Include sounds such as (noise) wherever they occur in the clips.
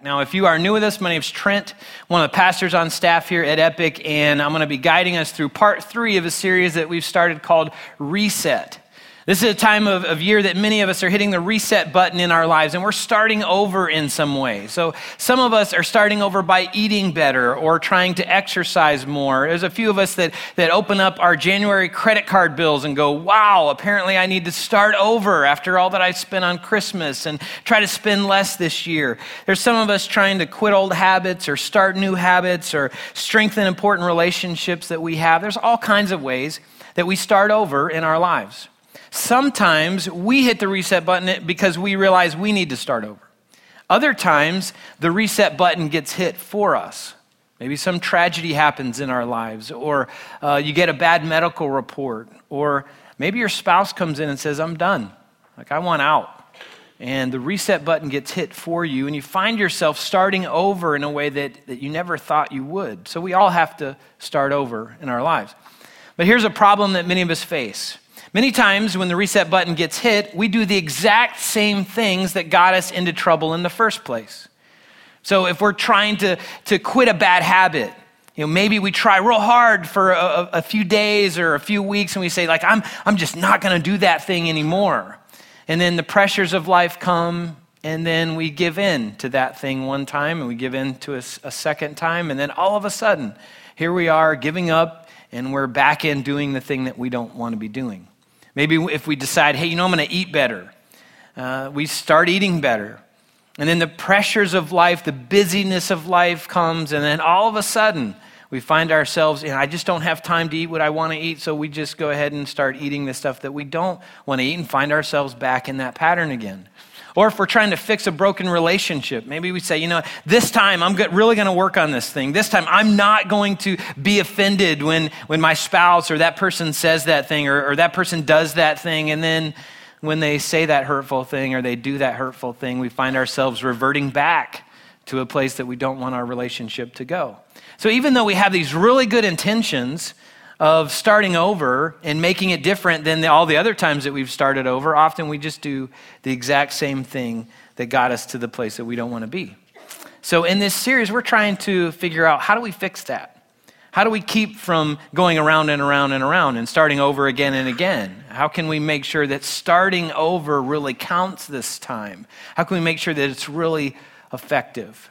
Now, if you are new with us, my name is Trent, one of the pastors on staff here at Epic, and I'm going to be guiding us through part three of a series that we've started called Reset. This is a time of, of year that many of us are hitting the reset button in our lives, and we're starting over in some way. So, some of us are starting over by eating better or trying to exercise more. There's a few of us that, that open up our January credit card bills and go, wow, apparently I need to start over after all that I spent on Christmas and try to spend less this year. There's some of us trying to quit old habits or start new habits or strengthen important relationships that we have. There's all kinds of ways that we start over in our lives. Sometimes we hit the reset button because we realize we need to start over. Other times, the reset button gets hit for us. Maybe some tragedy happens in our lives, or uh, you get a bad medical report, or maybe your spouse comes in and says, I'm done. Like, I want out. And the reset button gets hit for you, and you find yourself starting over in a way that, that you never thought you would. So, we all have to start over in our lives. But here's a problem that many of us face Many times when the reset button gets hit, we do the exact same things that got us into trouble in the first place. So if we're trying to, to quit a bad habit, you know, maybe we try real hard for a, a few days or a few weeks and we say, like, I'm, I'm just not going to do that thing anymore. And then the pressures of life come and then we give in to that thing one time and we give in to a, a second time. And then all of a sudden, here we are giving up and we're back in doing the thing that we don't want to be doing. Maybe if we decide, hey, you know, I'm going to eat better, uh, we start eating better. And then the pressures of life, the busyness of life comes, and then all of a sudden, we find ourselves, I just don't have time to eat what I want to eat, so we just go ahead and start eating the stuff that we don't want to eat and find ourselves back in that pattern again. Or if we're trying to fix a broken relationship, maybe we say, you know, this time I'm really going to work on this thing. This time I'm not going to be offended when, when my spouse or that person says that thing or, or that person does that thing. And then when they say that hurtful thing or they do that hurtful thing, we find ourselves reverting back to a place that we don't want our relationship to go. So even though we have these really good intentions, of starting over and making it different than the, all the other times that we've started over, often we just do the exact same thing that got us to the place that we don't want to be. So, in this series, we're trying to figure out how do we fix that? How do we keep from going around and around and around and starting over again and again? How can we make sure that starting over really counts this time? How can we make sure that it's really effective?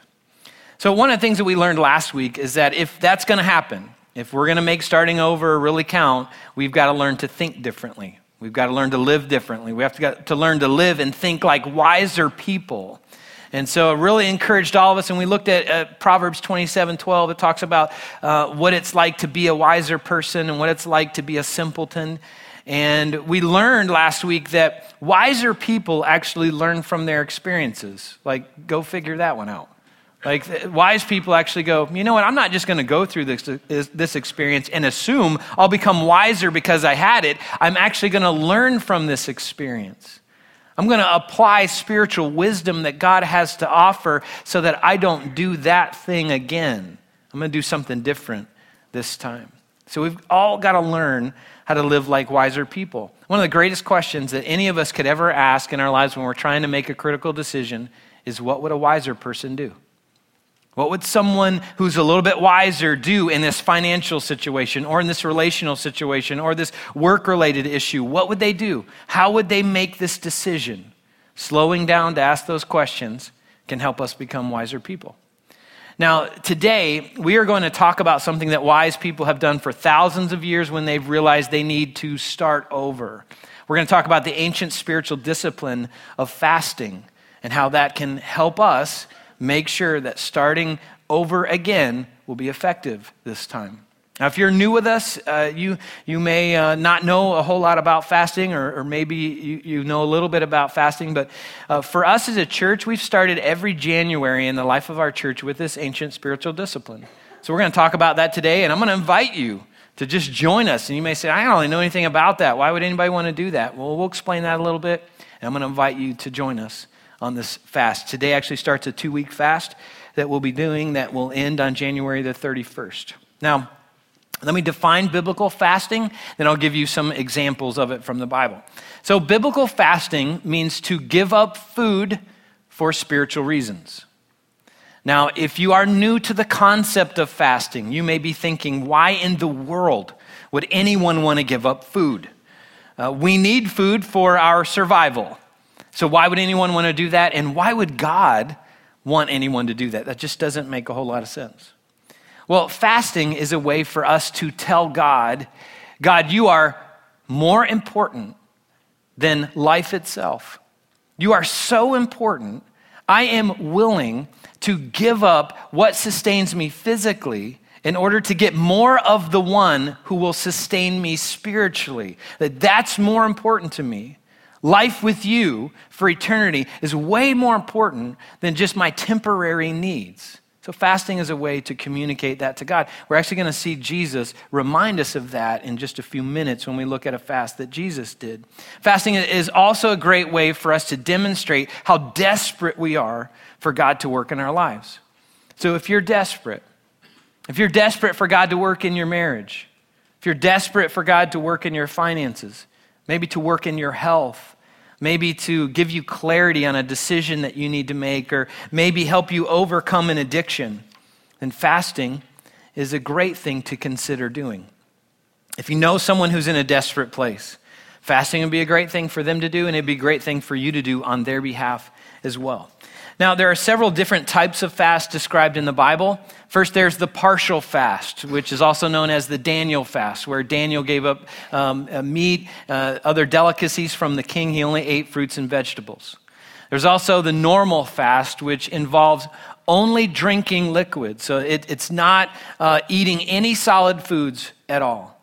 So, one of the things that we learned last week is that if that's going to happen, if we're going to make starting over really count, we've got to learn to think differently. We've got to learn to live differently. We have to, to learn to live and think like wiser people. And so it really encouraged all of us. And we looked at uh, Proverbs 27 12. It talks about uh, what it's like to be a wiser person and what it's like to be a simpleton. And we learned last week that wiser people actually learn from their experiences. Like, go figure that one out. Like wise people actually go, you know what? I'm not just going to go through this, this experience and assume I'll become wiser because I had it. I'm actually going to learn from this experience. I'm going to apply spiritual wisdom that God has to offer so that I don't do that thing again. I'm going to do something different this time. So we've all got to learn how to live like wiser people. One of the greatest questions that any of us could ever ask in our lives when we're trying to make a critical decision is what would a wiser person do? What would someone who's a little bit wiser do in this financial situation or in this relational situation or this work related issue? What would they do? How would they make this decision? Slowing down to ask those questions can help us become wiser people. Now, today, we are going to talk about something that wise people have done for thousands of years when they've realized they need to start over. We're going to talk about the ancient spiritual discipline of fasting and how that can help us make sure that starting over again will be effective this time. Now, if you're new with us, uh, you, you may uh, not know a whole lot about fasting, or, or maybe you, you, know a little bit about fasting. But uh, for us as a church, we've started every January in the life of our church with this ancient spiritual discipline. So we're going to talk about that today, and I'm going to invite you to just join us. And you may say, I don't really know anything about that. Why would anybody want to do that? Well, we'll explain that a little bit, and I'm going to invite you to join us on this fast. Today actually starts a two week fast that we'll be doing that will end on January the 31st. Now, let me define biblical fasting, then I'll give you some examples of it from the Bible. So, biblical fasting means to give up food for spiritual reasons. Now, if you are new to the concept of fasting, you may be thinking, why in the world would anyone want to give up food? Uh, we need food for our survival. So, why would anyone want to do that? And why would God want anyone to do that? That just doesn't make a whole lot of sense. Well, fasting is a way for us to tell God, God, you are more important than life itself. You are so important. I am willing to give up what sustains me physically in order to get more of the one who will sustain me spiritually. That that's more important to me. Life with you for eternity is way more important than just my temporary needs. So, fasting is a way to communicate that to God. We're actually going to see Jesus remind us of that in just a few minutes when we look at a fast that Jesus did. Fasting is also a great way for us to demonstrate how desperate we are for God to work in our lives. So, if you're desperate, if you're desperate for God to work in your marriage, if you're desperate for God to work in your finances, maybe to work in your health, maybe to give you clarity on a decision that you need to make, or maybe help you overcome an addiction, then fasting is a great thing to consider doing. If you know someone who's in a desperate place, fasting would be a great thing for them to do, and it'd be a great thing for you to do on their behalf as well. Now, there are several different types of fast described in the Bible. First, there's the partial fast, which is also known as the Daniel fast, where Daniel gave up um, meat, uh, other delicacies from the king. He only ate fruits and vegetables. There's also the normal fast, which involves only drinking liquid. So it, it's not uh, eating any solid foods at all.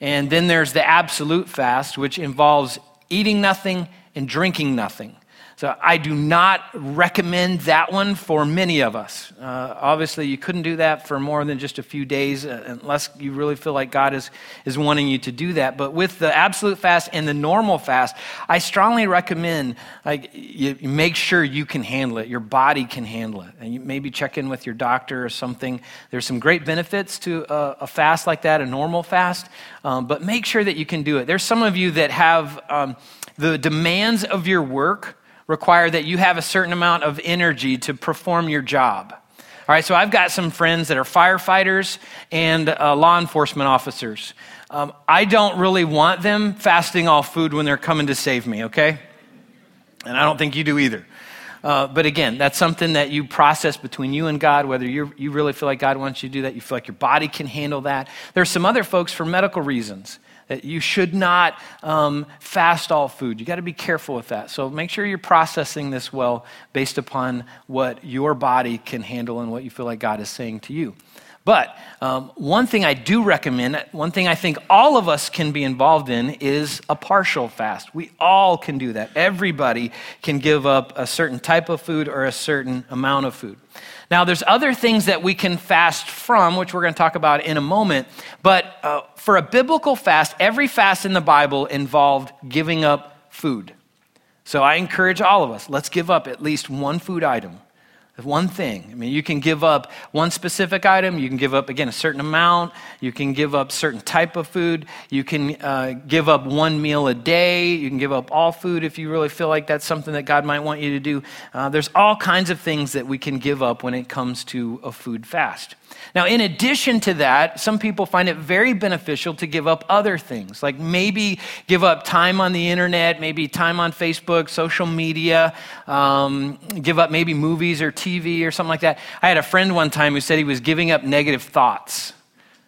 And then there's the absolute fast, which involves eating nothing and drinking nothing. So I do not recommend that one for many of us. Uh, obviously, you couldn't do that for more than just a few days uh, unless you really feel like God is, is wanting you to do that. But with the absolute fast and the normal fast, I strongly recommend like you, you make sure you can handle it, your body can handle it. And you maybe check in with your doctor or something. There's some great benefits to a, a fast like that, a normal fast, um, but make sure that you can do it. There's some of you that have um, the demands of your work require that you have a certain amount of energy to perform your job. All right, so I've got some friends that are firefighters and uh, law enforcement officers. Um, I don't really want them fasting off food when they're coming to save me, okay? And I don't think you do either. Uh, but again, that's something that you process between you and God, whether you you really feel like God wants you to do that, you feel like your body can handle that. There's some other folks for medical reasons that you should not um, fast all food. You got to be careful with that. So make sure you're processing this well based upon what your body can handle and what you feel like God is saying to you. But um, one thing I do recommend, one thing I think all of us can be involved in is a partial fast. We all can do that. Everybody can give up a certain type of food or a certain amount of food. Now, there's other things that we can fast from, which we're going to talk about in a moment. But uh, for a biblical fast, every fast in the Bible involved giving up food. So I encourage all of us let's give up at least one food item one thing. I mean, you can give up one specific item. You can give up, again, a certain amount. You can give up certain type of food. You can uh, give up one meal a day. You can give up all food if you really feel like that's something that God might want you to do. Uh, there's all kinds of things that we can give up when it comes to a food fast. Now, in addition to that, some people find it very beneficial to give up other things, like maybe give up time on the internet, maybe time on Facebook, social media, um, give up maybe movies or TV or something like that. I had a friend one time who said he was giving up negative thoughts.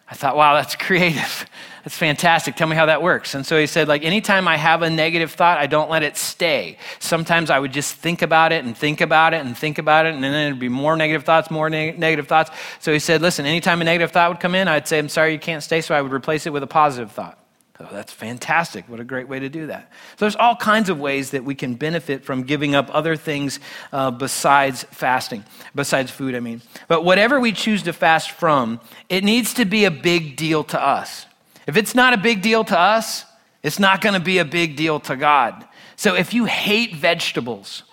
I thought, wow, that's (laughs) creative. That's fantastic. Tell me how that works. And so he said, like, anytime I have a negative thought, I don't let it stay. Sometimes I would just think about it and think about it and think about it, and then it'd be more negative thoughts, more neg- negative thoughts. So he said, listen, anytime a negative thought would come in, I'd say, I'm sorry, you can't stay. So I would replace it with a positive thought. Oh, that's fantastic. What a great way to do that. So, there's all kinds of ways that we can benefit from giving up other things uh, besides fasting, besides food, I mean. But whatever we choose to fast from, it needs to be a big deal to us. If it's not a big deal to us, it's not going to be a big deal to God. So if you hate vegetables,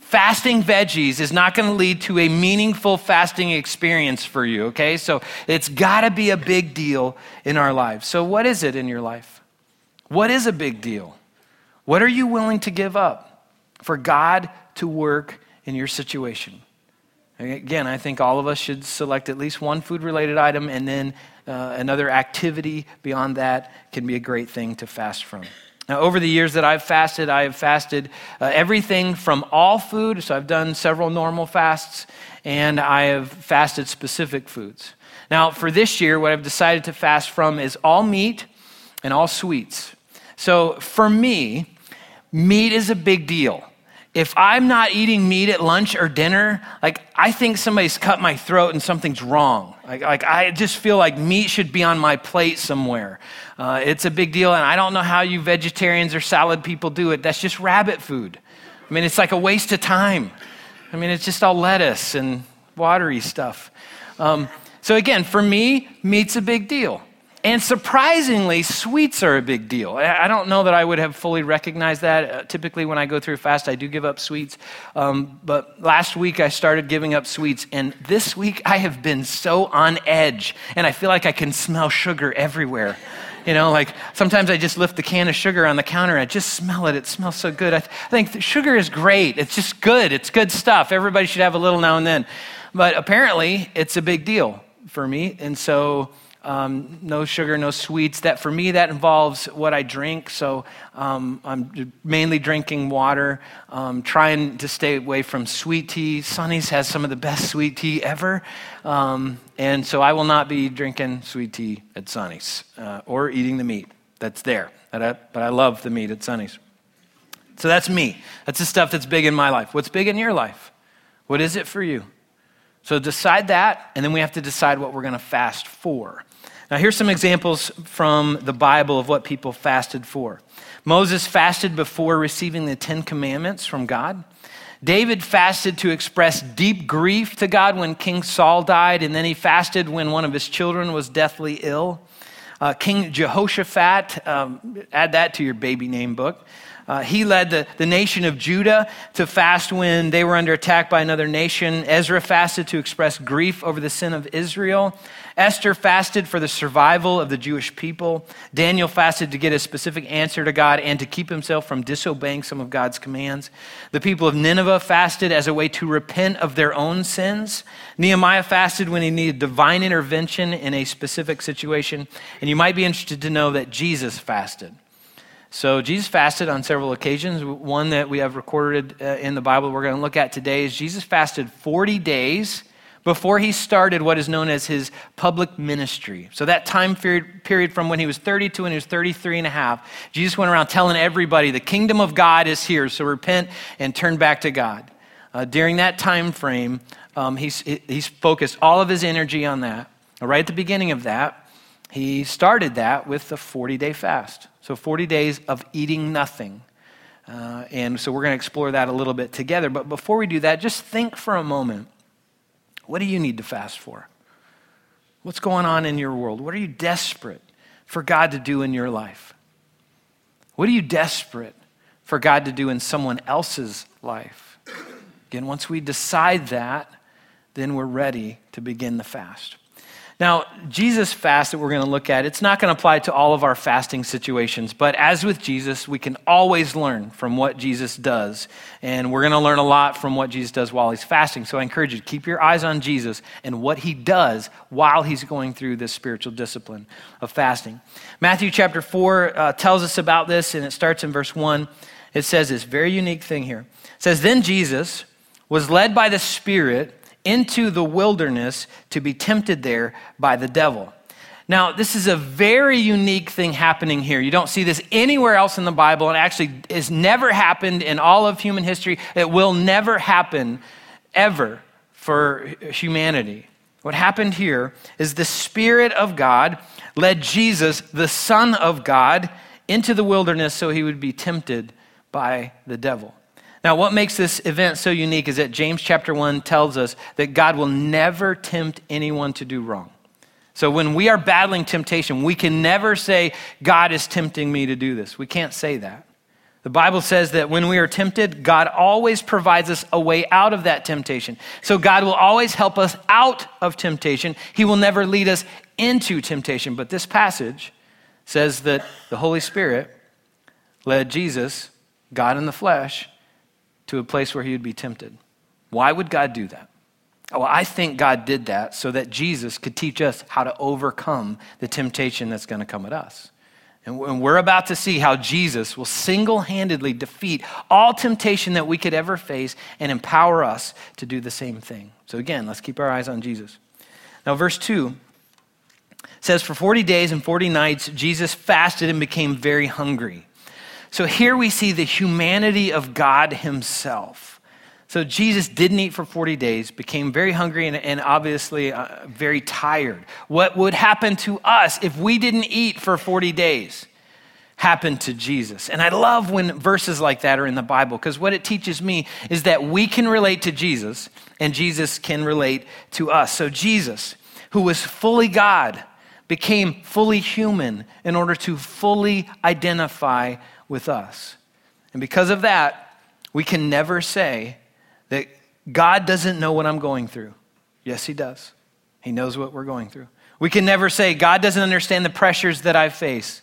fasting veggies is not going to lead to a meaningful fasting experience for you, okay? So it's got to be a big deal in our lives. So, what is it in your life? What is a big deal? What are you willing to give up for God to work in your situation? Again, I think all of us should select at least one food related item and then uh, another activity beyond that can be a great thing to fast from. Now, over the years that I've fasted, I have fasted uh, everything from all food. So I've done several normal fasts, and I have fasted specific foods. Now, for this year, what I've decided to fast from is all meat and all sweets. So for me, meat is a big deal if I'm not eating meat at lunch or dinner, like I think somebody's cut my throat and something's wrong. Like, like I just feel like meat should be on my plate somewhere. Uh, it's a big deal, and I don't know how you vegetarians or salad people do it. That's just rabbit food. I mean, it's like a waste of time. I mean, it's just all lettuce and watery stuff. Um, so again, for me, meat's a big deal. And surprisingly, sweets are a big deal. I don't know that I would have fully recognized that. Uh, typically, when I go through a fast, I do give up sweets. Um, but last week, I started giving up sweets. And this week, I have been so on edge. And I feel like I can smell sugar everywhere. You know, like sometimes I just lift the can of sugar on the counter. And I just smell it. It smells so good. I, th- I think sugar is great. It's just good. It's good stuff. Everybody should have a little now and then. But apparently, it's a big deal for me. And so um, no sugar, no sweets. That for me, that involves what I drink. So um, I'm mainly drinking water, um, trying to stay away from sweet tea. Sonny's has some of the best sweet tea ever. Um, and so I will not be drinking sweet tea at Sonny's uh, or eating the meat that's there. But I, but I love the meat at Sonny's. So that's me. That's the stuff that's big in my life. What's big in your life? What is it for you? So decide that, and then we have to decide what we're going to fast for. Now, here's some examples from the Bible of what people fasted for. Moses fasted before receiving the Ten Commandments from God. David fasted to express deep grief to God when King Saul died, and then he fasted when one of his children was deathly ill. Uh, King Jehoshaphat, um, add that to your baby name book. Uh, he led the, the nation of Judah to fast when they were under attack by another nation. Ezra fasted to express grief over the sin of Israel. Esther fasted for the survival of the Jewish people. Daniel fasted to get a specific answer to God and to keep himself from disobeying some of God's commands. The people of Nineveh fasted as a way to repent of their own sins. Nehemiah fasted when he needed divine intervention in a specific situation. And you might be interested to know that Jesus fasted. So Jesus fasted on several occasions. One that we have recorded uh, in the Bible we're going to look at today is Jesus fasted 40 days before he started what is known as his public ministry. So that time period, period from when he was 32 and he was 33 and a half, Jesus went around telling everybody the kingdom of God is here, so repent and turn back to God. Uh, during that time frame, um, he's, he's focused all of his energy on that. Right at the beginning of that, he started that with the 40 day fast. So 40 days of eating nothing. Uh, and so we're going to explore that a little bit together. But before we do that, just think for a moment what do you need to fast for? What's going on in your world? What are you desperate for God to do in your life? What are you desperate for God to do in someone else's life? Again, once we decide that, then we're ready to begin the fast. Now, Jesus' fast that we're going to look at, it's not going to apply to all of our fasting situations, but as with Jesus, we can always learn from what Jesus does. And we're going to learn a lot from what Jesus does while he's fasting. So I encourage you to keep your eyes on Jesus and what he does while he's going through this spiritual discipline of fasting. Matthew chapter 4 uh, tells us about this, and it starts in verse 1. It says this very unique thing here. It says, Then Jesus was led by the Spirit into the wilderness to be tempted there by the devil. Now, this is a very unique thing happening here. You don't see this anywhere else in the Bible, and actually has never happened in all of human history. It will never happen ever for humanity. What happened here is the Spirit of God led Jesus, the Son of God, into the wilderness so he would be tempted by the devil. Now, what makes this event so unique is that James chapter 1 tells us that God will never tempt anyone to do wrong. So when we are battling temptation, we can never say, God is tempting me to do this. We can't say that. The Bible says that when we are tempted, God always provides us a way out of that temptation. So God will always help us out of temptation. He will never lead us into temptation. But this passage says that the Holy Spirit led Jesus, God in the flesh, to a place where he would be tempted. Why would God do that? Oh, well, I think God did that so that Jesus could teach us how to overcome the temptation that's going to come at us. And we're about to see how Jesus will single handedly defeat all temptation that we could ever face and empower us to do the same thing. So, again, let's keep our eyes on Jesus. Now, verse 2 says, For 40 days and 40 nights, Jesus fasted and became very hungry. So, here we see the humanity of God Himself. So Jesus didn't eat for 40 days, became very hungry and, and obviously uh, very tired. What would happen to us if we didn't eat for 40 days? Happened to Jesus. And I love when verses like that are in the Bible because what it teaches me is that we can relate to Jesus and Jesus can relate to us. So Jesus, who was fully God, became fully human in order to fully identify with us. And because of that, we can never say that God doesn't know what I'm going through. Yes, He does. He knows what we're going through. We can never say, God doesn't understand the pressures that I face.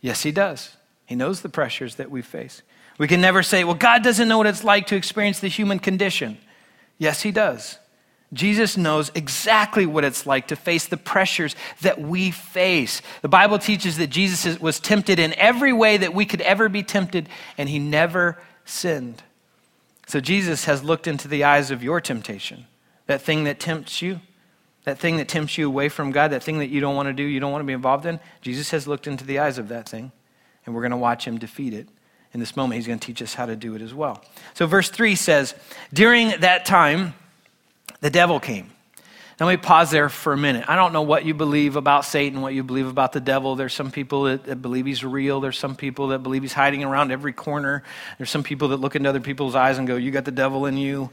Yes, He does. He knows the pressures that we face. We can never say, well, God doesn't know what it's like to experience the human condition. Yes, He does. Jesus knows exactly what it's like to face the pressures that we face. The Bible teaches that Jesus was tempted in every way that we could ever be tempted, and He never sinned. So Jesus has looked into the eyes of your temptation, that thing that tempts you, that thing that tempts you away from God, that thing that you don't want to do, you don't want to be involved in. Jesus has looked into the eyes of that thing, and we're going to watch him defeat it. In this moment, he's going to teach us how to do it as well. So, verse 3 says, During that time, the devil came now, let me pause there for a minute. I don't know what you believe about Satan, what you believe about the devil. There's some people that, that, believe he's real. There's some people that believe he's hiding around every corner. There's some people that look into other people's eyes and go, You got the devil in you.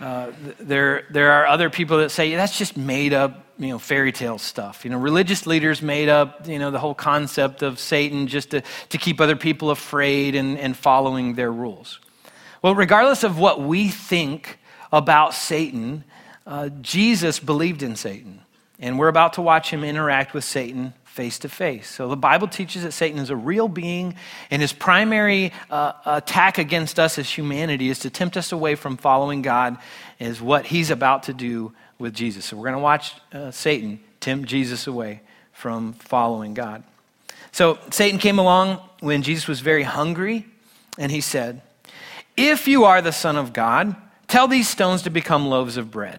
Uh, there, there are other people that say that's just made up, you know, fairy tale stuff. You know, religious leaders made up, you know, the whole concept of Satan just to, to keep other people afraid and, and following their rules. Well, regardless of what we think about Satan, uh, Jesus believed in Satan. And we're about to watch him interact with Satan face to face. So the Bible teaches that Satan is a real being, and his primary uh, attack against us as humanity is to tempt us away from following God, is what he's about to do with Jesus. So we're going to watch uh, Satan tempt Jesus away from following God. So Satan came along when Jesus was very hungry, and he said, If you are the Son of God, tell these stones to become loaves of bread.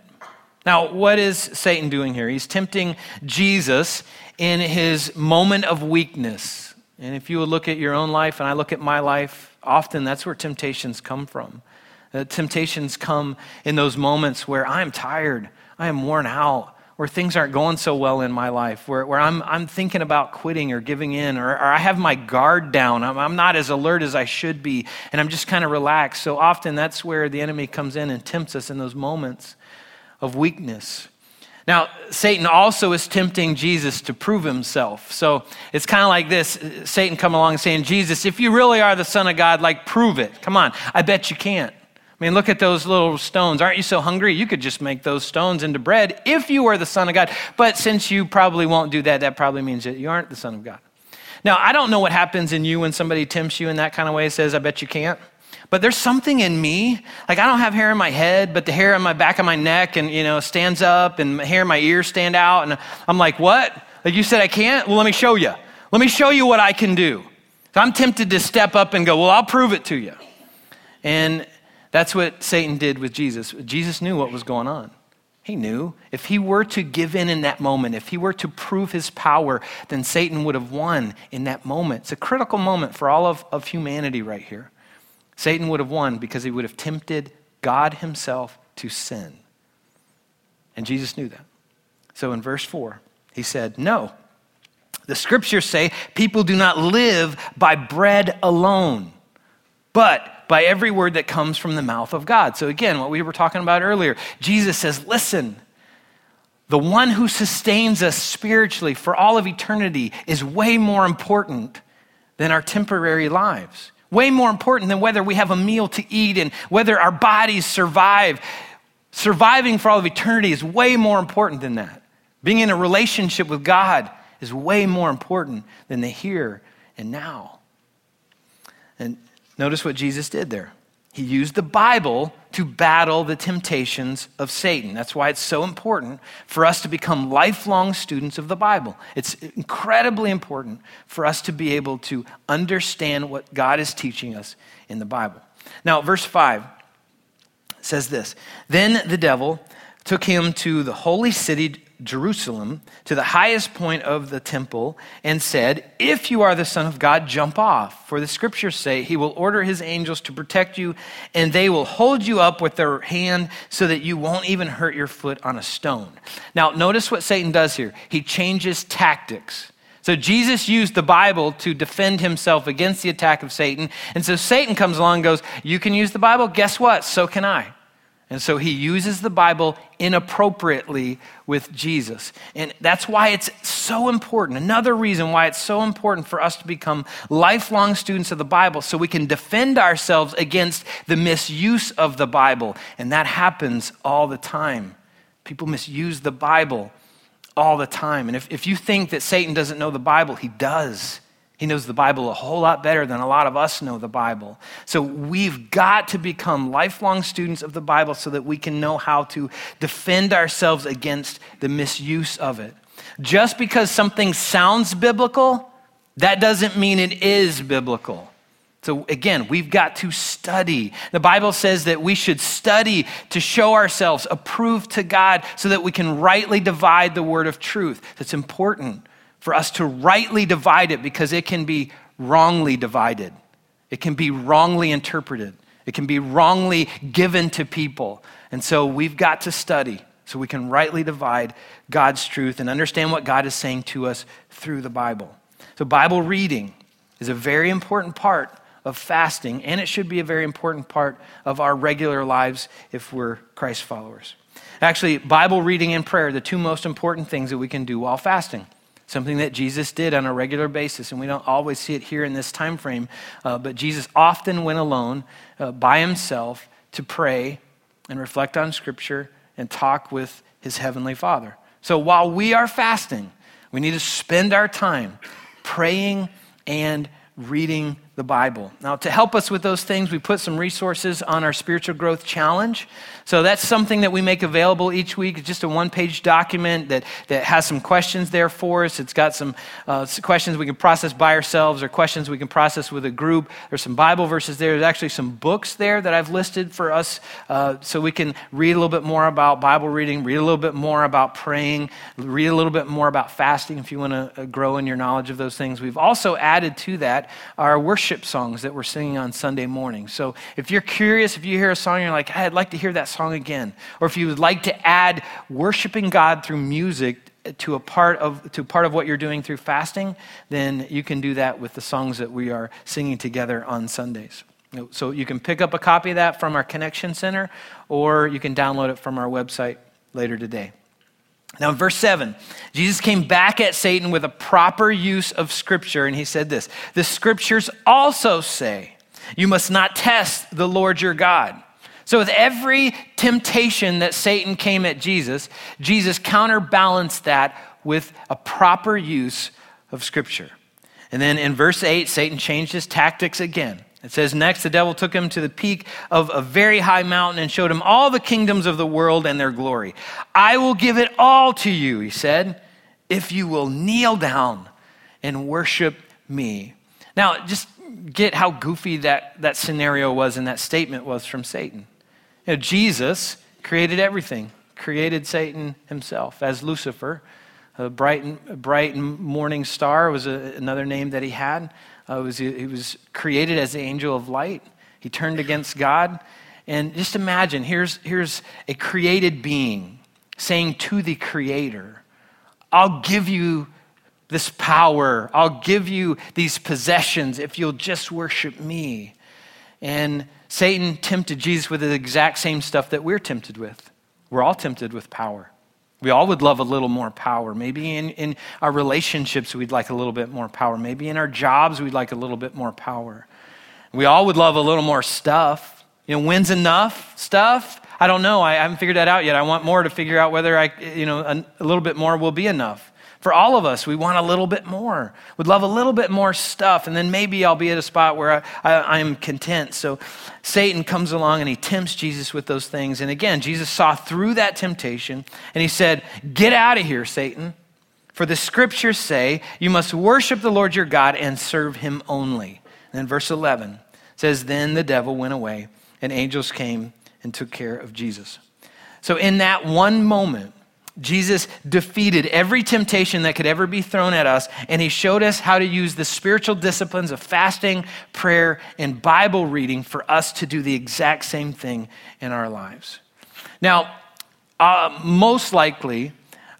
Now, what is Satan doing here? He's tempting Jesus in his moment of weakness. And if you would look at your own life and I look at my life, often that's where temptations come from. Uh, temptations come in those moments where I'm tired, I am worn out, where things aren't going so well in my life, where, where I'm, I'm thinking about quitting or giving in, or, or I have my guard down. I'm, I'm not as alert as I should be, and I'm just kind of relaxed. So often that's where the enemy comes in and tempts us in those moments of weakness. Now, Satan also is tempting Jesus to prove himself. So it's kind of like this uh, Satan come along saying, Jesus, if you really are the Son of God, like prove it. Come on. I bet you can't. I mean, look at those little stones. Aren't you so hungry? You could just make those stones into bread if you were the Son of God. But since you probably won't do that, that probably means that you aren't the Son of God. Now, I don't know what happens in you when somebody tempts you in that kind of way, says, I bet you can't. But there's something in me, like I don't have hair in my head, but the hair on my back of my neck and, you know, stands up and hair in my ears stand out. And I'm like, what? Like you said I can't? Well, let me show you. Let me show you what I can do. So I'm tempted to step up and go, well, I'll prove it to you. And that's what Satan did with Jesus. Jesus knew what was going on. He knew if he were to give in in that moment, if he were to prove his power, then Satan would have won in that moment. It's a critical moment for all of, of humanity right here. Satan would have won because he would have tempted God himself to sin. And Jesus knew that. So in verse 4, he said, No. The scriptures say people do not live by bread alone, but by every word that comes from the mouth of God. So again, what we were talking about earlier, Jesus says, Listen, the one who sustains us spiritually for all of eternity is way more important than our temporary lives. Way more important than whether we have a meal to eat and whether our bodies survive. Surviving for all of eternity is way more important than that. Being in a relationship with God is way more important than the here and now. And notice what Jesus did there. He used the Bible to battle the temptations of Satan. That's why it's so important for us to become lifelong students of the Bible. It's incredibly important for us to be able to understand what God is teaching us in the Bible. Now, verse 5 says this Then the devil took him to the holy city Jerusalem to the highest point of the temple and said, If you are the Son of God, jump off. For the scriptures say, He will order His angels to protect you, and they will hold you up with their hand so that you won't even hurt your foot on a stone. Now, notice what Satan does here. He changes tactics. So Jesus used the Bible to defend himself against the attack of Satan. And so Satan comes along and goes, You can use the Bible? Guess what? So can I. And so he uses the Bible inappropriately with Jesus. And that's why it's so important. Another reason why it's so important for us to become lifelong students of the Bible so we can defend ourselves against the misuse of the Bible. And that happens all the time. People misuse the Bible all the time. And if, if you think that Satan doesn't know the Bible, he does. He knows the Bible a whole lot better than a lot of us know the Bible. So we've got to become lifelong students of the Bible so that we can know how to defend ourselves against the misuse of it. Just because something sounds biblical, that doesn't mean it is biblical. So again, we've got to study. The Bible says that we should study to show ourselves approved to God so that we can rightly divide the word of truth. That's important for us to rightly divide it because it can be wrongly divided. It can be wrongly interpreted. It can be wrongly given to people. And so we've got to study so we can rightly divide God's truth and understand what God is saying to us through the Bible. So, Bible reading is a very important part of fasting, and it should be a very important part of our regular lives if we're Christ followers. Actually, Bible reading and prayer are the two most important things that we can do while fasting something that jesus did on a regular basis and we don't always see it here in this time frame uh, but jesus often went alone uh, by himself to pray and reflect on scripture and talk with his heavenly father. So while we are fasting we need to spend our time praying and reading the Bible. Now, to help us with those things, we put some resources on our spiritual growth challenge. So that's something that we make available each week. It's just a one page document that, that has some questions there for us. It's got some uh, questions we can process by ourselves or questions we can process with a group. There's some Bible verses there. There's actually some books there that I've listed for us uh, so we can read a little bit more about Bible reading, read a little bit more about praying, read a little bit more about fasting if you want to uh, grow in your knowledge of those things. We've also added to that our worship worship songs that we're singing on Sunday morning. So if you're curious, if you hear a song, you're like, hey, I'd like to hear that song again. Or if you would like to add worshiping God through music to a part of to part of what you're doing through fasting, then you can do that with the songs that we are singing together on Sundays. So you can pick up a copy of that from our connection center, or you can download it from our website later today. Now, in verse 7, Jesus came back at Satan with a proper use of Scripture, and he said this The Scriptures also say, You must not test the Lord your God. So, with every temptation that Satan came at Jesus, Jesus counterbalanced that with a proper use of Scripture. And then in verse 8, Satan changed his tactics again. It says, Next, the devil took him to the peak of a very high mountain and showed him all the kingdoms of the world and their glory. I will give it all to you, he said, if you will kneel down and worship me. Now, just get how goofy that, that scenario was and that statement was from Satan. You know, Jesus created everything, created Satan himself as Lucifer. A bright, and, bright morning star was a, another name that he had. Uh, was, he was created as the angel of light. He turned against God. And just imagine here's, here's a created being saying to the creator, I'll give you this power, I'll give you these possessions if you'll just worship me. And Satan tempted Jesus with the exact same stuff that we're tempted with. We're all tempted with power. We all would love a little more power. Maybe in, in our relationships, we'd like a little bit more power. Maybe in our jobs, we'd like a little bit more power. We all would love a little more stuff. You know, when's enough stuff? I don't know. I haven't figured that out yet. I want more to figure out whether I, you know, a, a little bit more will be enough For all of us, we want a little bit more. We'd love a little bit more stuff, and then maybe I'll be at a spot where I, I, I'm content. So Satan comes along and he tempts Jesus with those things. And again, Jesus saw through that temptation and he said, Get out of here, Satan. For the scriptures say, You must worship the Lord your God and serve him only. And then verse 11 says, Then the devil went away, and angels came and took care of Jesus. So, in that one moment, Jesus defeated every temptation that could ever be thrown at us, and he showed us how to use the spiritual disciplines of fasting, prayer, and Bible reading for us to do the exact same thing in our lives. Now, uh, most likely,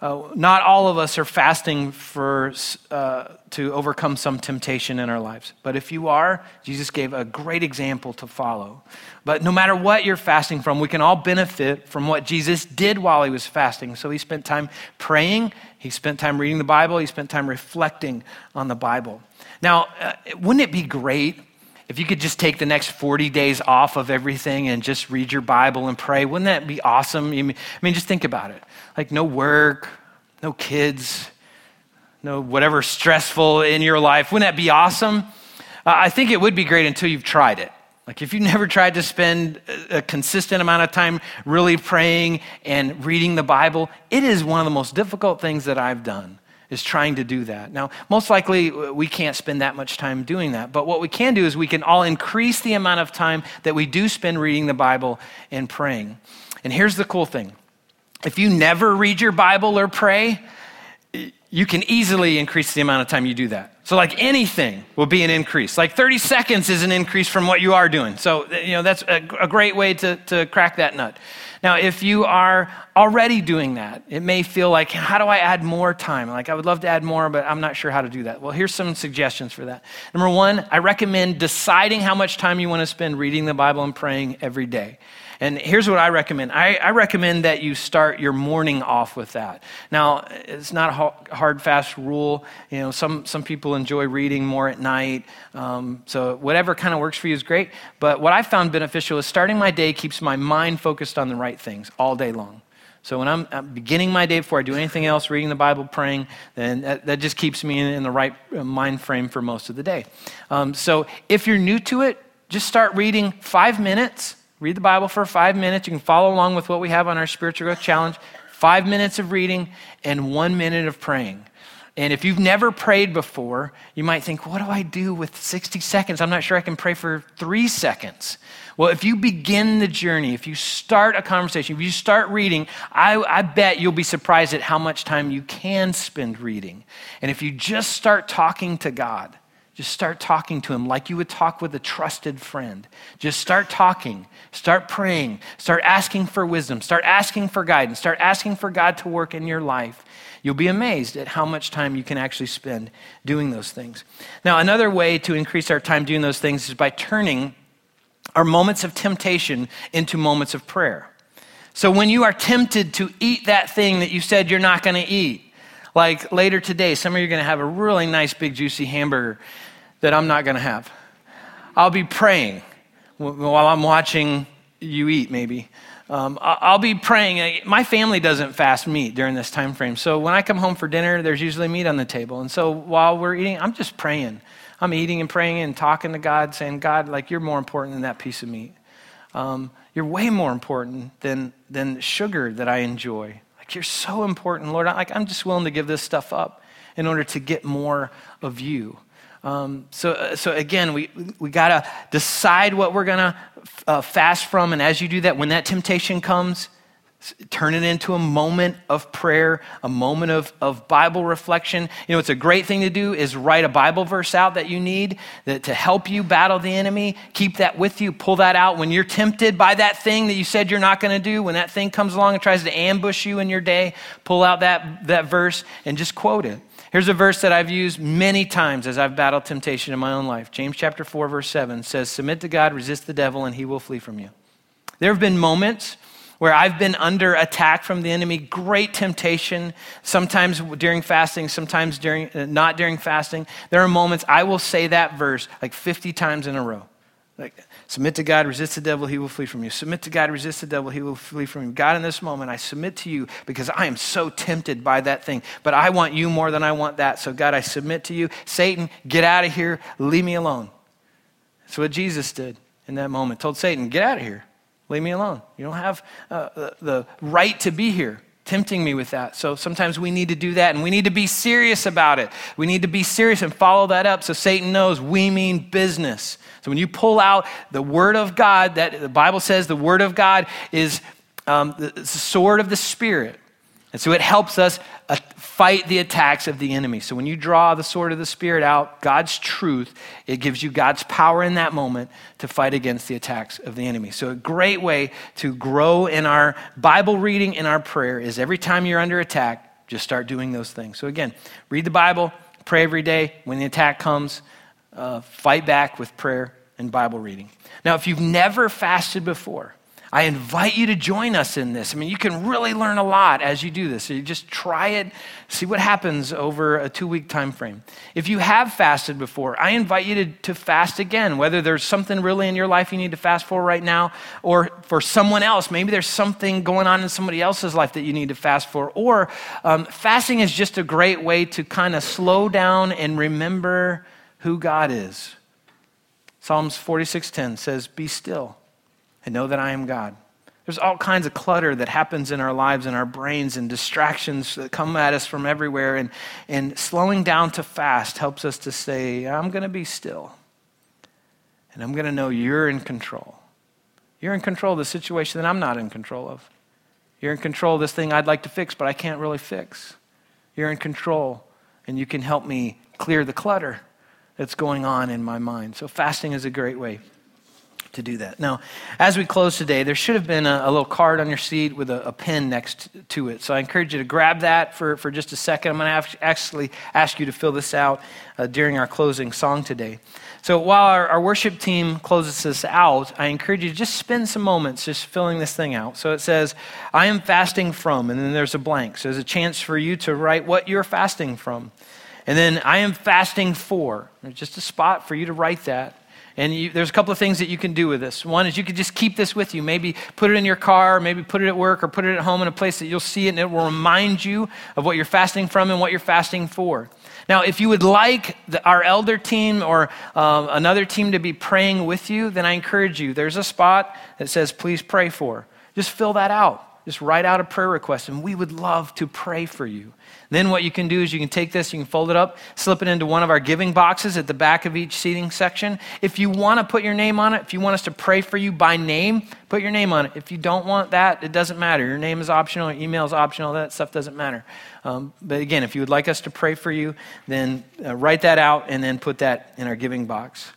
uh, not all of us are fasting for, uh, to overcome some temptation in our lives. But if you are, Jesus gave a great example to follow. But no matter what you're fasting from, we can all benefit from what Jesus did while he was fasting. So he spent time praying, he spent time reading the Bible, he spent time reflecting on the Bible. Now, uh, wouldn't it be great if you could just take the next 40 days off of everything and just read your Bible and pray, wouldn't that be awesome? I mean, just think about it. Like, no work, no kids, no whatever stressful in your life. Wouldn't that be awesome? Uh, I think it would be great until you've tried it. Like, if you've never tried to spend a consistent amount of time really praying and reading the Bible, it is one of the most difficult things that I've done is trying to do that. Now, most likely we can't spend that much time doing that, but what we can do is we can all increase the amount of time that we do spend reading the Bible and praying. And here's the cool thing if you never read your Bible or pray, you can easily increase the amount of time you do that. So, like anything will be an increase. Like 30 seconds is an increase from what you are doing. So, uh, you know, that's a, a great way to, to crack that nut. Now, if you are already doing that, it may feel like, how do I add more time? Like, I would love to add more, but I'm not sure how to do that. Well, here's some suggestions for that. Number one, I recommend deciding how much time you want to spend reading the Bible and praying every day. And here's what I recommend I, I, recommend that you start your morning off with that. Now, it's not a hard, fast rule. You know, some, some people enjoy reading more at night. Um, so, whatever kind of works for you is great. But what I found beneficial is starting my day keeps my mind focused on the right things all day long. So when I'm, beginning my day before I do anything else, reading the Bible, praying, then that, that just keeps me in, in, the right uh, mind frame for most of the day. Um, so if you're new to it, just start reading five minutes Read the Bible for five minutes. You can follow along with what we have on our spiritual growth challenge five minutes of reading and one minute of praying. And if you've never prayed before, you might think, what do I do with 60 seconds? I'm not sure I can pray for three seconds. Well, if you begin the journey, if you start a conversation, if you start reading, I, I, bet you'll be surprised at how much time you can spend reading. And if you just start talking to God, just start talking to him like you would talk with a trusted friend. Just start talking, start praying, start asking for wisdom, start asking for guidance, start asking for God to work in your life. You'll be amazed at how much time you can actually spend doing those things. Now, another way to increase our time doing those things is by turning our moments of temptation into moments of prayer. So when you are tempted to eat that thing that you said you're not going to eat, like later today, some of you are going to have a really nice, big, juicy hamburger that I'm not going to have. I'll be praying while I'm watching you eat, maybe. Um, I'll be praying. My family doesn't fast meat during this time frame. So when I come home for dinner, there's usually meat on the table. And so while we're eating, I'm just praying. I'm eating and praying and talking to God, saying, God, like, you're more important than that piece of meat. Um, you're way more important than, than sugar that I enjoy. Like, you're so important, Lord. I, like, I'm just willing to give this stuff up in order to get more of you. Um, so, uh, so again, we, we got to decide what we're going to uh, fast from. And as you do that, when that temptation comes, turn it into a moment of prayer, a moment of, of Bible reflection. You know, it's a great thing to do is write a Bible verse out that you need that, to help you battle the enemy. Keep that with you. Pull that out when you're tempted by that thing that you said you're not going to do. When that thing comes along and tries to ambush you in your day, pull out that, that verse and just quote it. Here's a verse that I've used many times as I've battled temptation in my own life. James chapter 4 verse 7 says, "Submit to God, resist the devil and he will flee from you." There have been moments where I've been under attack from the enemy, great temptation, sometimes during fasting, sometimes during uh, not during fasting. There are moments I will say that verse like 50 times in a row. Like Submit to God, resist the devil, he will flee from you. Submit to God, resist the devil, he will flee from you. God, in this moment, I submit to you because I am so tempted by that thing, but I want you more than I want that. So, God, I submit to you. Satan, get out of here, leave me alone. That's what Jesus did in that moment. Told Satan, get out of here, leave me alone. You don't have uh, the right to be here tempting me with that. So sometimes we need to do that and we need to be serious about it. We need to be serious and follow that up so Satan knows we mean business. So when you pull out the word of God, that the Bible says the word of God is um, the sword of the Spirit. And so it helps us fight the attacks of the enemy. So when you draw the sword of the Spirit out, God's truth, it gives you God's power in that moment to fight against the attacks of the enemy. So a great way to grow in our Bible reading, in our prayer, is every time you're under attack, just start doing those things. So again, read the Bible, pray every day. When the attack comes, uh, fight back with prayer and Bible reading. Now, if you've never fasted before, I invite you to join us in this. I mean, you can really learn a lot as you do this. So you just try it, see what happens over a two week time frame. If you have fasted before, I invite you to, to fast again, whether there's something really in your life you need to fast for right now, or for someone else. Maybe there's something going on in somebody else's life that you need to fast for. Or um, fasting is just a great way to kind of slow down and remember who God is. Psalms 46:10 says, "Be still and know that I am God. There's all kinds of clutter that happens in our lives and our brains and distractions that come at us from everywhere. And, and slowing down to fast helps us to say, I'm going to be still. And I'm going to know you're in control. You're in control of the situation that I'm not in control of. You're in control of this thing I'd like to fix, but I can't really fix. You're in control, and you can help me clear the clutter that's going on in my mind. So, fasting is a great way to do that. Now, as we close today, there should have been a, a little card on your seat with a, a, pen next to it. So I encourage you to grab that for, for just a second. I'm going to actually ask you to fill this out uh, during our closing song today. So while our, our, worship team closes this out, I encourage you to just spend some moments just filling this thing out. So it says, I am fasting from, and then there's a blank. So there's a chance for you to write what you're fasting from. And then I am fasting for. There's just a spot for you to write that. And you, there's a couple of things that you can do with this. One is you could just keep this with you. Maybe put it in your car, maybe put it at work, or put it at home in a place that you'll see it and it will remind you of what you're fasting from and what you're fasting for. Now, if you would like the, our elder team or uh, another team to be praying with you, then I encourage you. There's a spot that says, please pray for. Just fill that out. Just write out a prayer request, and we would love to pray for you. Then, what you can do is you can take this, you can fold it up, slip it into one of our giving boxes at the back of each seating section. If you want to put your name on it, if you want us to pray for you by name, put your name on it. If you don't want that, it doesn't matter. Your name is optional, your email is optional, that stuff doesn't matter. Um, but again, if you would like us to pray for you, then uh, write that out and then put that in our giving box.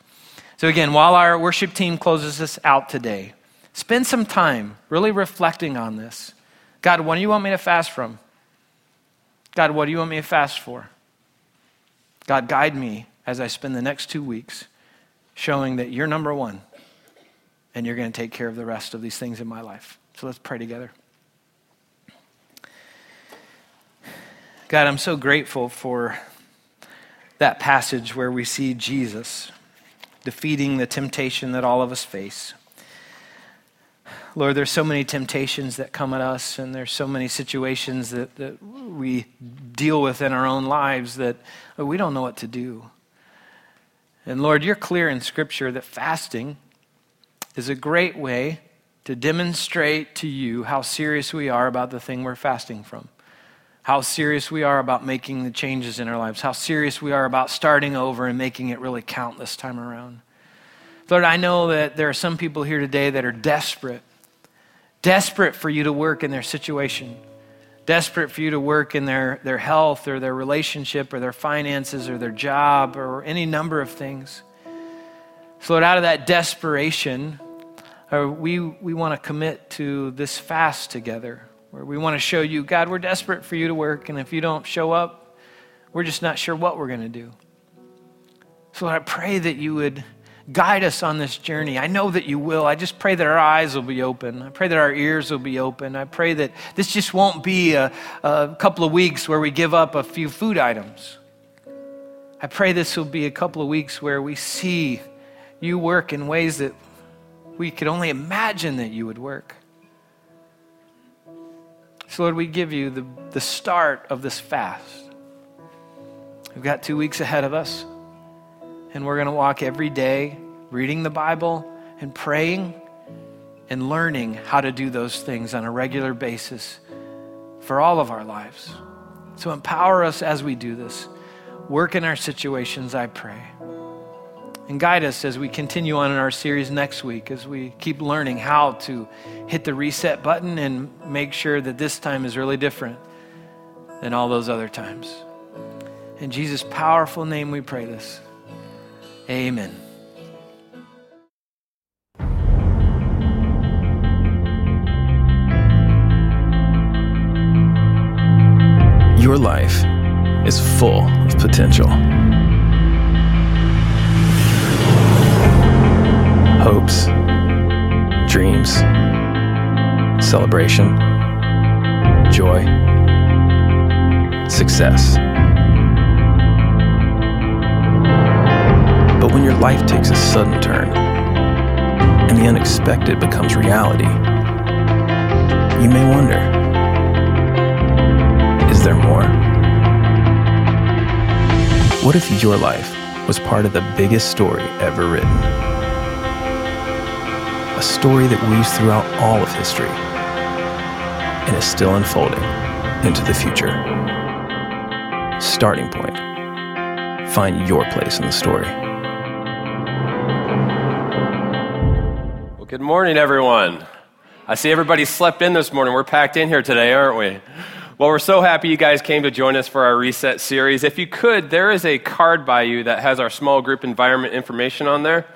So, again, while our worship team closes this out today, Spend some time really reflecting on this. God, what do you want me to fast from? God, what do you want me to fast for? God, guide me as I spend the next two weeks showing that you're number one and you're going to take care of the rest of these things in my life. So let's pray together. God, I'm so grateful for that passage where we see Jesus defeating the temptation that all of us face. Lord, there's so many temptations that come at us, and there's so many situations that, that we deal with in our own lives that we don't know what to do. And Lord, you're clear in Scripture that fasting is a great way to demonstrate to you how serious we are about the thing we're fasting from, how serious we are about making the changes in our lives, how serious we are about starting over and making it really count this time around. Lord, I know that there are some people here today that are desperate desperate for you to work in their situation, desperate for you to work in their, their health or their relationship or their finances or their job or any number of things. So, Lord, out of that desperation, uh, we, we want to commit to this fast together where we want to show you, God, we're desperate for you to work, and if you don't show up, we're just not sure what we're going to do. So, Lord, I pray that you would guide us on this journey. I know that you will. I just pray that our eyes will be open. I pray that our ears will be open. I pray that this just won't be a, a couple of weeks where we give up a few food items. I pray this will be a couple of weeks where we see you work in ways that we could only imagine that you would work. So, Lord, we give you the, the start of this fast. We've got two weeks ahead of us, and we're going to walk every day reading the Bible and praying and learning how to do those things on a regular basis for all of our lives. So empower us as we do this. Work in our situations, I pray. And guide us as we continue on in our series next week, as we keep learning how to hit the reset button and make sure that this time is really different than all those other times. In Jesus' powerful name, we pray this. Amen. Your life is full of potential. Hopes, dreams, celebration, joy, success. But when your life takes a sudden turn and the unexpected becomes reality, you may wonder is there more? What if your life was part of the biggest story ever written? A story that weaves throughout all of history and is still unfolding into the future. Starting point. Find your place in the story. Morning, everyone. I see everybody slept in this morning. We're packed in here today, aren't we? Well, we're so happy you guys came to join us for our Reset series. If you could, there is a card by you that has our small group environment information on there.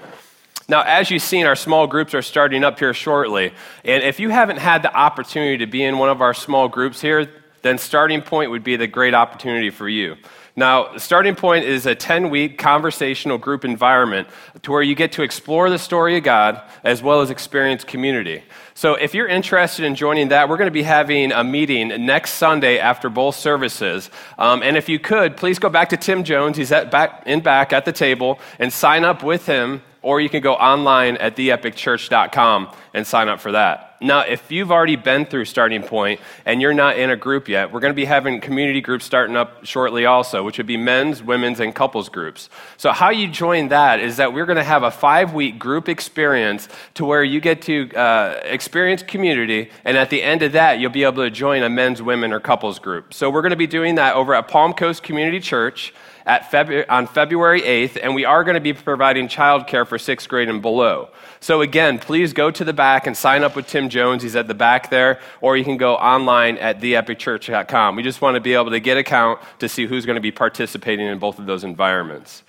Now, as you've seen, our small groups are starting up here shortly. And if you haven't had the opportunity to be in one of our small groups here, then Starting Point would be the great opportunity for you. Now, the Starting Point is a 10 week conversational group environment to where you get to explore the story of God as well as experience community. So, if you're interested in joining that, we're going to be having a meeting next Sunday after both services. Um, and if you could, please go back to Tim Jones. He's back, in back at the table and sign up with him or you can go online at theepicchurch.com and sign up for that. Now, if you've already been through Starting Point and you're not in a group yet, we're going to be having community groups starting up shortly also, which would be men's, women's, and couples groups. So, how you join that is that we're going to have a five week group experience to where you get to uh, experience community, and at the end of that, you'll be able to join a men's, women, or couples group. So, we're going to be doing that over at Palm Coast Community Church on February 8th, and we are going to be providing childcare for sixth grade and below. So, again, please go to the back and sign up with Tim Jones. He's at the back there, or you can go online at theepicchurch.com. We just want to be able to get a count to see who's going to be participating in both of those environments.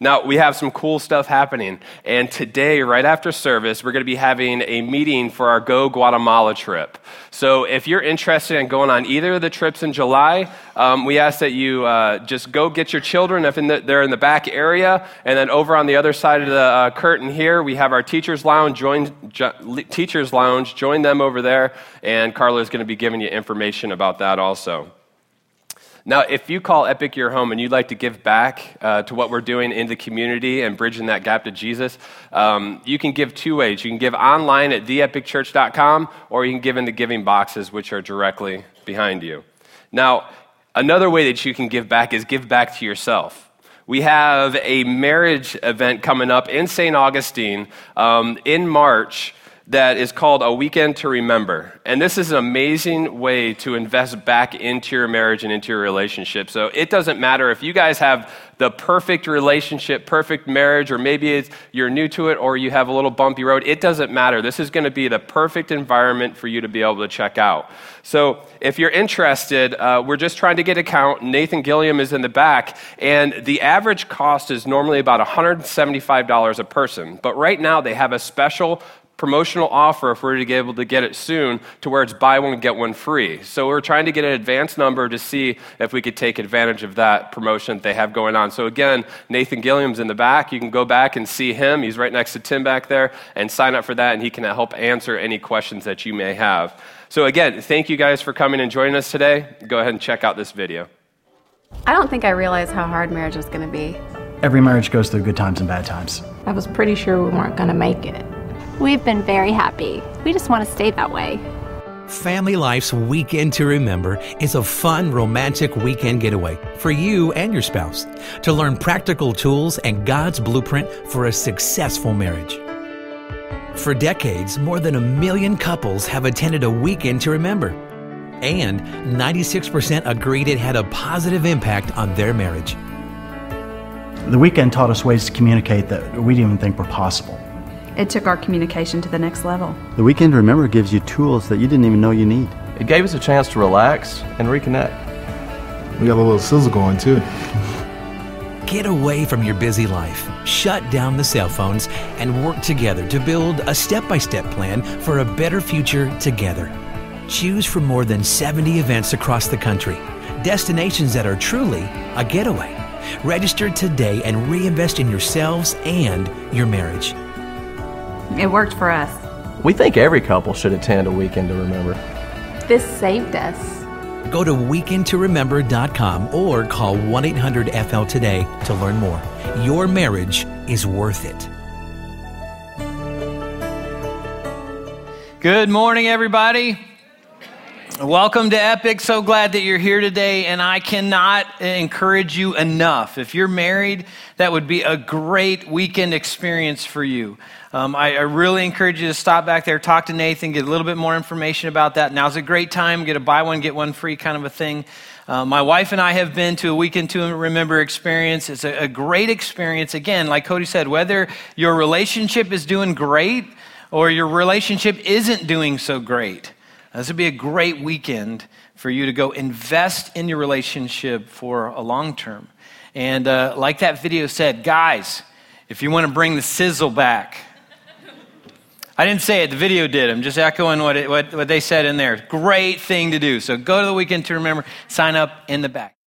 Now, we have some cool stuff happening. And today, right after service, we're going to be having a meeting for our Go Guatemala trip. So, if you're interested in going on either of the trips in July, um, we ask that you uh, just go get your children if in the, they're in the back area. And then over on the other side of the uh, curtain here, we have our teacher's lounge. Join jo- teacher's lounge. Join them over there. And Carla is going to be giving you information about that also. Now, if you call Epic your home and you'd like to give back uh, to what we're doing in the community and bridging that gap to Jesus, um, you can give two ways. You can give online at theepicchurch.com, or you can give in the giving boxes, which are directly behind you. Now, another way that you can give back is give back to yourself. We have a marriage event coming up in St. Augustine um, in March that is called A Weekend to Remember. And this is an amazing way to invest back into your marriage and into your relationship. So it doesn't matter if you guys have the perfect relationship, perfect marriage, or maybe you're new to it or you have a little bumpy road. It doesn't matter. This is going to be the perfect environment for you to be able to check out. So if you're interested, uh, we're just trying to get a count. Nathan Gilliam is in the back, and the average cost is normally about $175 a person. But right now, they have a special promotional offer if we're to be able to get it soon to where it's buy one get one free. So we're trying to get an advance number to see if we could take advantage of that promotion that they have going on. So again nathan gilliam's in the back. You can go back and see him. He's right next to tim back there and sign up for that and he can help answer any questions that you may have. So again thank you guys for coming and joining us today. Go ahead and check out this video. I don't think i realized how hard marriage was going to be. Every marriage goes through good times and bad times. I was pretty sure we weren't going to make it We've been very happy. We just want to stay that way. Family Life's Weekend to Remember is a fun, romantic weekend getaway for you and your spouse to learn practical tools and God's blueprint for a successful marriage. For decades, more than a million couples have attended a Weekend to Remember, and 96% agreed it had a positive impact on their marriage. The weekend taught us ways to communicate that we didn't even think were possible. It took our communication to the next level. The Weekend to Remember gives you tools that you didn't even know you need. It gave us a chance to relax and reconnect. We got a little sizzle going too. (laughs) Get away from your busy life, shut down the cell phones, and work together to build a step by step plan for a better future together. Choose from more than 70 events across the country, destinations that are truly a getaway. Register today and reinvest in yourselves and your marriage. It worked for us. We think every couple should attend a weekend to remember. This saved us. Go to weekendtoremember.com or call 1 800 FL today to learn more. Your marriage is worth it. Good morning, everybody. Welcome to Epic. So glad that you're here today, and I cannot encourage you enough. If you're married, that would be a great weekend experience for you. Um, I, I, really encourage you to stop back there, talk to Nathan, get a little bit more information about that. Now's a great time, get a buy one, get one free kind of a thing. Uh, my wife and I have been to a weekend to remember experience. It's a, a great experience. Again, like Cody said, whether your relationship is doing great or your relationship isn't doing so great. This would be a great weekend for you to go invest in your relationship for a long term. And uh, like that video said, guys, if you want to bring the sizzle back, I didn't say it, the video did. I'm just echoing what, it, what, what they said in there. Great thing to do. So go to the weekend to remember, sign up in the back.